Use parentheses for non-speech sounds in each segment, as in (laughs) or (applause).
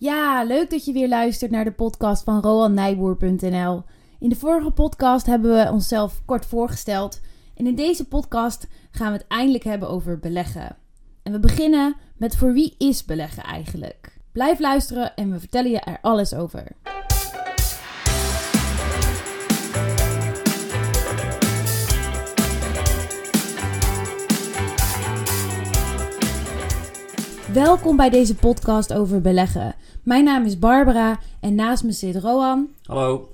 Ja, leuk dat je weer luistert naar de podcast van roannijboer.nl. In de vorige podcast hebben we onszelf kort voorgesteld. En in deze podcast gaan we het eindelijk hebben over beleggen. En we beginnen met voor wie is beleggen eigenlijk? Blijf luisteren en we vertellen je er alles over. Welkom bij deze podcast over beleggen. Mijn naam is Barbara en naast me zit Roan. Hallo.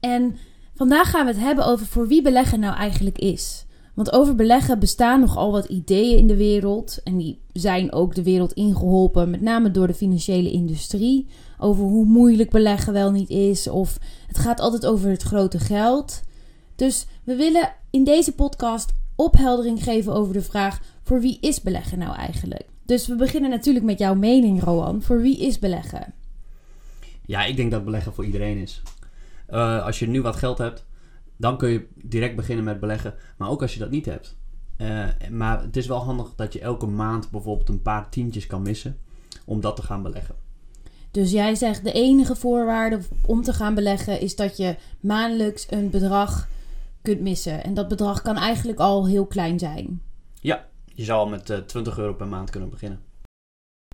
En vandaag gaan we het hebben over voor wie beleggen nou eigenlijk is. Want over beleggen bestaan nogal wat ideeën in de wereld. En die zijn ook de wereld ingeholpen, met name door de financiële industrie. Over hoe moeilijk beleggen wel niet is. Of het gaat altijd over het grote geld. Dus we willen in deze podcast opheldering geven over de vraag: voor wie is beleggen nou eigenlijk? Dus we beginnen natuurlijk met jouw mening, Roan. Voor wie is beleggen? Ja, ik denk dat beleggen voor iedereen is. Uh, als je nu wat geld hebt, dan kun je direct beginnen met beleggen. Maar ook als je dat niet hebt. Uh, maar het is wel handig dat je elke maand bijvoorbeeld een paar tientjes kan missen om dat te gaan beleggen. Dus jij zegt de enige voorwaarde om te gaan beleggen is dat je maandelijks een bedrag kunt missen. En dat bedrag kan eigenlijk al heel klein zijn. Ja, je zou al met uh, 20 euro per maand kunnen beginnen.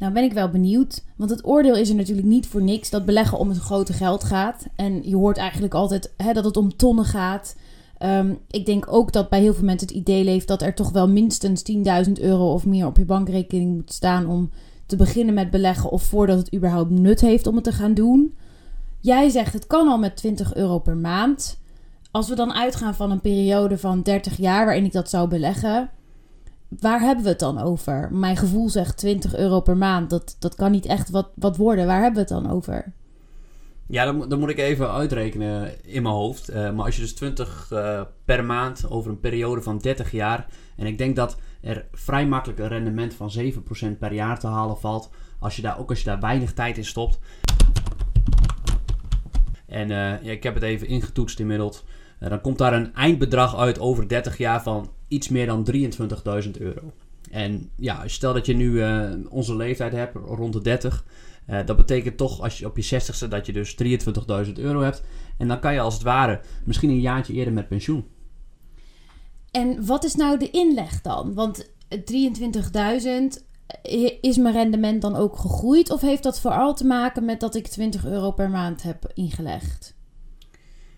Nou ben ik wel benieuwd, want het oordeel is er natuurlijk niet voor niks dat beleggen om het grote geld gaat. En je hoort eigenlijk altijd hè, dat het om tonnen gaat. Um, ik denk ook dat bij heel veel mensen het idee leeft dat er toch wel minstens 10.000 euro of meer op je bankrekening moet staan om te beginnen met beleggen of voordat het überhaupt nut heeft om het te gaan doen. Jij zegt het kan al met 20 euro per maand. Als we dan uitgaan van een periode van 30 jaar waarin ik dat zou beleggen, waar hebben we het dan over? Mijn gevoel zegt 20 euro per maand. Dat, dat kan niet echt wat, wat worden. Waar hebben we het dan over? Ja, dan, dan moet ik even uitrekenen in mijn hoofd. Uh, maar als je dus 20 uh, per maand over een periode van 30 jaar. En ik denk dat er vrij makkelijk een rendement van 7% per jaar te halen valt. Als je daar, ook als je daar weinig tijd in stopt. En uh, ja, ik heb het even ingetoetst inmiddels. Dan komt daar een eindbedrag uit over 30 jaar van iets meer dan 23.000 euro. En ja, stel dat je nu uh, onze leeftijd hebt, rond de 30. Uh, dat betekent toch als je op je 60ste dat je dus 23.000 euro hebt. En dan kan je als het ware misschien een jaartje eerder met pensioen. En wat is nou de inleg dan? Want 23.000 is mijn rendement dan ook gegroeid? Of heeft dat vooral te maken met dat ik 20 euro per maand heb ingelegd?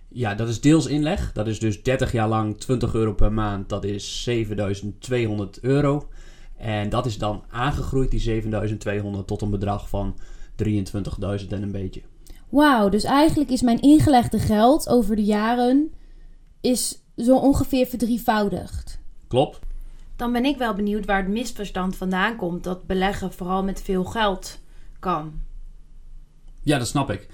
Ja, dat is deels inleg. Dat is dus 30 jaar lang 20 euro per maand. Dat is 7200 euro. En dat is dan aangegroeid, die 7200, tot een bedrag van 23.000 en een beetje. Wauw, dus eigenlijk is mijn ingelegde geld over de jaren is zo ongeveer verdrievoudigd. Klopt. Dan ben ik wel benieuwd waar het misverstand vandaan komt dat beleggen vooral met veel geld kan. Ja, dat snap ik.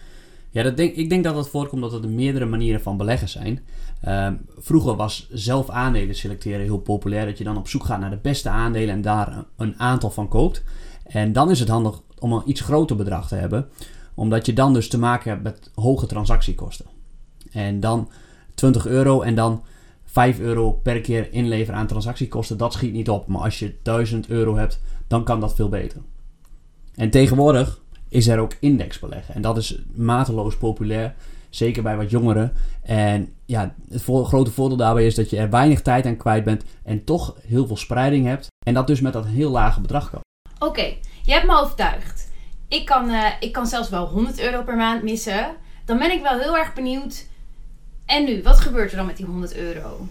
Ja, dat denk, ik denk dat dat voorkomt dat er meerdere manieren van beleggen zijn. Uh, vroeger was zelf aandelen selecteren heel populair. Dat je dan op zoek gaat naar de beste aandelen en daar een aantal van koopt. En dan is het handig om een iets groter bedrag te hebben. Omdat je dan dus te maken hebt met hoge transactiekosten. En dan 20 euro en dan 5 euro per keer inleveren aan transactiekosten. Dat schiet niet op. Maar als je 1000 euro hebt, dan kan dat veel beter. En tegenwoordig is er ook indexbeleggen. En dat is mateloos populair. Zeker bij wat jongeren. En ja, het grote voordeel daarbij is dat je er weinig tijd aan kwijt bent. En toch heel veel spreiding hebt. En dat dus met dat heel lage bedrag kan. Oké, okay, je hebt me overtuigd. Ik kan, uh, ik kan zelfs wel 100 euro per maand missen. Dan ben ik wel heel erg benieuwd. En nu, wat gebeurt er dan met die 100 euro?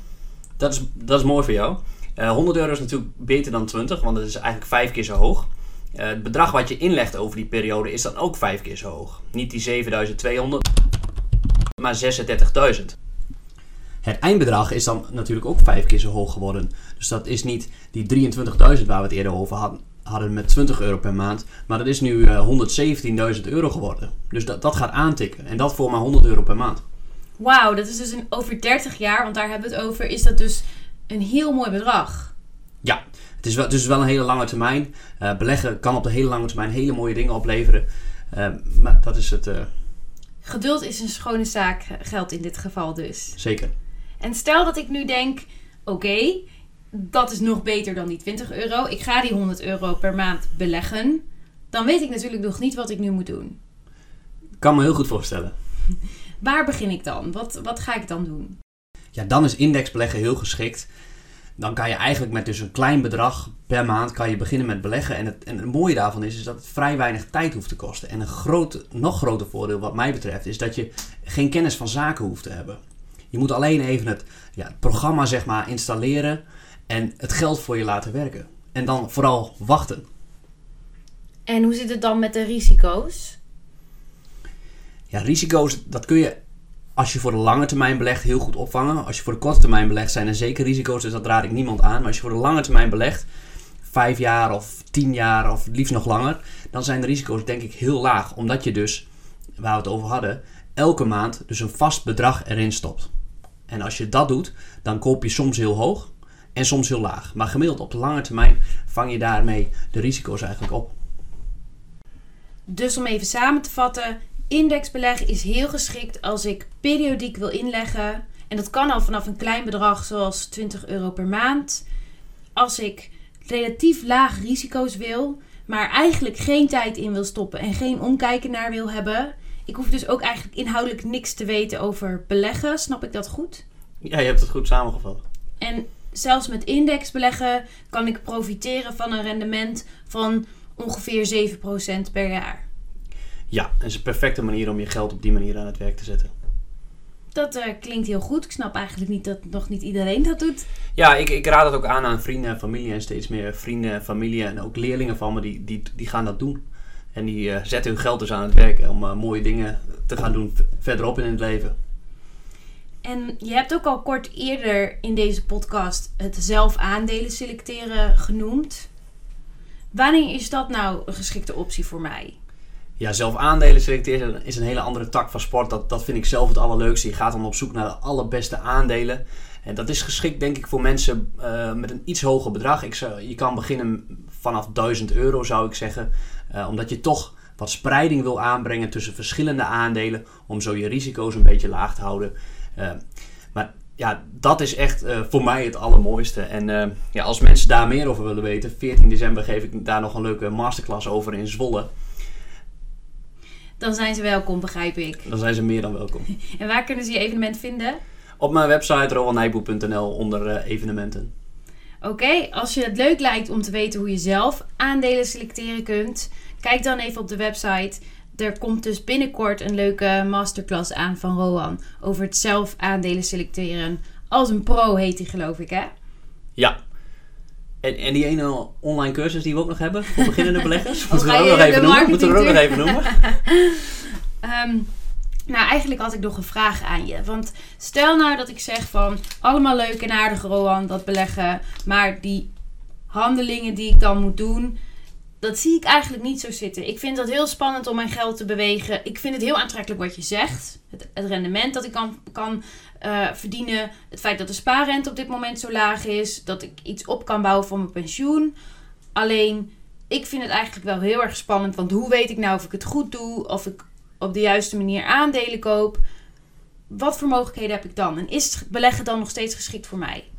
Dat is, dat is mooi voor jou. Uh, eh, 100 euro is natuurlijk beter dan 20, want dat is eigenlijk vijf keer zo hoog. Uh, het bedrag wat je inlegt over die periode is dan ook vijf keer zo hoog. Niet die 7200, maar 36.000. Het eindbedrag is dan natuurlijk ook vijf keer zo hoog geworden. Dus dat is niet die 23.000 waar we het eerder over hadden, hadden met 20 euro per maand. Maar dat is nu uh, 117.000 euro geworden. Dus dat, dat gaat aantikken. En dat voor maar 100 euro per maand. Wauw, dat is dus een, over 30 jaar, want daar hebben we het over, is dat dus een heel mooi bedrag. Ja, het is wel, dus wel een hele lange termijn. Uh, beleggen kan op de hele lange termijn hele mooie dingen opleveren. Uh, maar dat is het. Uh... Geduld is een schone zaak, geldt in dit geval dus. Zeker. En stel dat ik nu denk: oké, okay, dat is nog beter dan die 20 euro. Ik ga die 100 euro per maand beleggen. dan weet ik natuurlijk nog niet wat ik nu moet doen. Kan me heel goed voorstellen. (laughs) Waar begin ik dan? Wat, wat ga ik dan doen? Ja, dan is indexbeleggen heel geschikt. Dan kan je eigenlijk met dus een klein bedrag per maand kan je beginnen met beleggen. En het, en het mooie daarvan is, is dat het vrij weinig tijd hoeft te kosten. En een groot, nog groter voordeel wat mij betreft is dat je geen kennis van zaken hoeft te hebben. Je moet alleen even het, ja, het programma zeg maar installeren en het geld voor je laten werken. En dan vooral wachten. En hoe zit het dan met de risico's? Ja, risico's, dat kun je als je voor de lange termijn belegt heel goed opvangen. Als je voor de korte termijn belegt zijn er zeker risico's, dus dat raad ik niemand aan. Maar als je voor de lange termijn belegt, vijf jaar of tien jaar of liefst nog langer, dan zijn de risico's denk ik heel laag. Omdat je dus, waar we het over hadden, elke maand dus een vast bedrag erin stopt. En als je dat doet, dan koop je soms heel hoog en soms heel laag. Maar gemiddeld op de lange termijn vang je daarmee de risico's eigenlijk op. Dus om even samen te vatten, indexbeleg is heel geschikt als ik periodiek wil inleggen. En dat kan al vanaf een klein bedrag, zoals 20 euro per maand. Als ik relatief laag risico's wil, maar eigenlijk geen tijd in wil stoppen en geen omkijken naar wil hebben. Ik hoef dus ook eigenlijk inhoudelijk niks te weten over beleggen. Snap ik dat goed? Ja, je hebt het goed samengevat. En zelfs met indexbeleggen kan ik profiteren van een rendement van ongeveer 7% per jaar. Ja, dat is een perfecte manier om je geld op die manier aan het werk te zetten. Dat uh, klinkt heel goed. Ik snap eigenlijk niet dat nog niet iedereen dat doet. Ja, ik, ik raad het ook aan aan vrienden en familie. En steeds meer vrienden, familie en ook leerlingen van me, die, die, die gaan dat doen. En die uh, zetten hun geld dus aan het werk om uh, mooie dingen te gaan doen verderop in het leven. En je hebt ook al kort eerder in deze podcast het zelf aandelen selecteren genoemd. Wanneer is dat nou een geschikte optie voor mij? Ja, zelf aandelen selecteren is een hele andere tak van sport. Dat, dat vind ik zelf het allerleukste. Je gaat dan op zoek naar de allerbeste aandelen. En dat is geschikt denk ik voor mensen uh, met een iets hoger bedrag. Ik zou, je kan beginnen vanaf 1000 euro zou ik zeggen. Uh, omdat je toch wat spreiding wil aanbrengen tussen verschillende aandelen. Om zo je risico's een beetje laag te houden. Uh, maar ja, dat is echt voor mij het allermooiste. En ja, als mensen daar meer over willen weten, 14 december geef ik daar nog een leuke masterclass over in Zwolle dan zijn ze welkom, begrijp ik. Dan zijn ze meer dan welkom. (laughs) en waar kunnen ze je evenement vinden? Op mijn website rowanijboe.nl onder uh, evenementen. Oké, okay, als je het leuk lijkt om te weten hoe je zelf aandelen selecteren kunt, kijk dan even op de website. Er komt dus binnenkort een leuke masterclass aan van Rowan over het zelf aandelen selecteren. Als een pro heet die, geloof ik, hè? Ja, en, en die ene online cursus die we ook nog hebben voor beginnende (laughs) beleggers. Moeten we, ook nog even noemen? Moeten we ook nog (laughs) even noemen? um, nou, eigenlijk had ik nog een vraag aan je. Want stel nou dat ik zeg van allemaal leuk en aardig, Rowan, dat beleggen. Maar die handelingen die ik dan moet doen, dat zie ik eigenlijk niet zo zitten. Ik vind dat heel spannend om mijn geld te bewegen. Ik vind het heel aantrekkelijk wat je zegt. Het, rendement dat ik kan, kan uh, verdienen. Het feit dat de spaarrente op dit moment zo laag is. Dat ik iets op kan bouwen voor mijn pensioen. Alleen, ik vind het eigenlijk wel heel erg spannend. Want hoe weet ik nou of ik het goed doe? Of ik op de juiste manier aandelen koop? Wat voor mogelijkheden heb ik dan? En is beleggen dan nog steeds geschikt voor mij?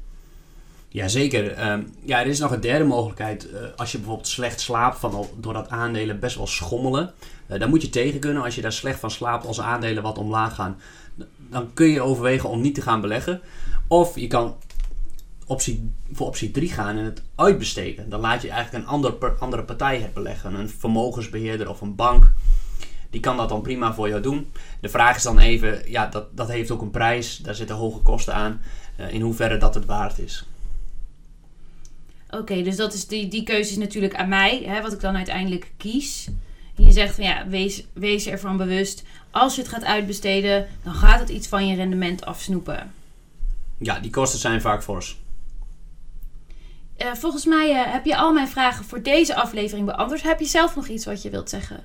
Jazeker. Um, ja, er is nog een derde mogelijkheid. Uh, als je bijvoorbeeld slecht slaapt van, doordat aandelen best wel schommelen. Uh, dan moet je tegen kunnen. Als je daar slecht van slaapt als aandelen wat omlaag gaan. Dan kun je overwegen om niet te gaan beleggen. Of je kan optie, voor optie 3 gaan en het uitbesteden. Dan laat je eigenlijk een ander, andere partij het beleggen. Een vermogensbeheerder of een bank. Die kan dat dan prima voor jou doen. De vraag is dan even, ja, dat, dat heeft ook een prijs. Daar zitten hoge kosten aan. Uh, in hoeverre dat het waard is. Oké, dus dat is die, die keuze is natuurlijk aan mij, hè, wat ik dan uiteindelijk kies. En je zegt van ja, wees, wees ervan bewust. Als je het gaat uitbesteden, dan gaat het iets van je rendement afsnoepen. Ja, die kosten zijn vaak fors. Uh, volgens mij uh, heb je al mijn vragen voor deze aflevering beantwoord. Heb je zelf nog iets wat je wilt zeggen?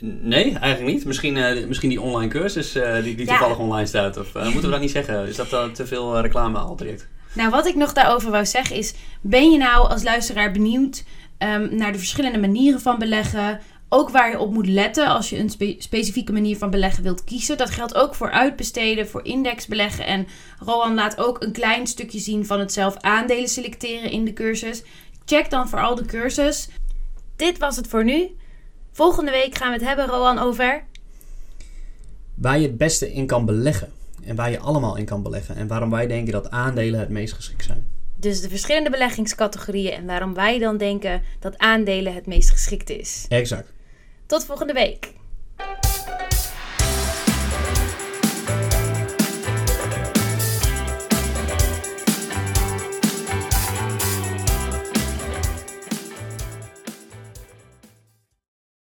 Nee, eigenlijk niet. Misschien, uh, misschien die online cursus die, die ja. toevallig online staat. Of moeten we dat niet zeggen? Is dat te veel reclame al direct? Nou, wat ik nog daarover wou zeggen is: ben je nou als luisteraar benieuwd um, naar de verschillende manieren van beleggen? Ook waar je op moet letten als je een spe specifieke manier van beleggen wilt kiezen. Dat geldt ook voor uitbesteden, voor indexbeleggen. En Rowan laat ook een klein stukje zien van het zelf aandelen selecteren in de cursus. Check dan vooral de cursus. Dit was het voor nu. Volgende week gaan we het hebben, Roan, over... Waar je het beste in kan beleggen. En waar je allemaal in kan beleggen. En waarom wij denken dat aandelen het meest geschikt zijn. Dus de verschillende beleggingscategorieën en waarom wij dan denken dat aandelen het meest geschikt is. Exact. Tot volgende week.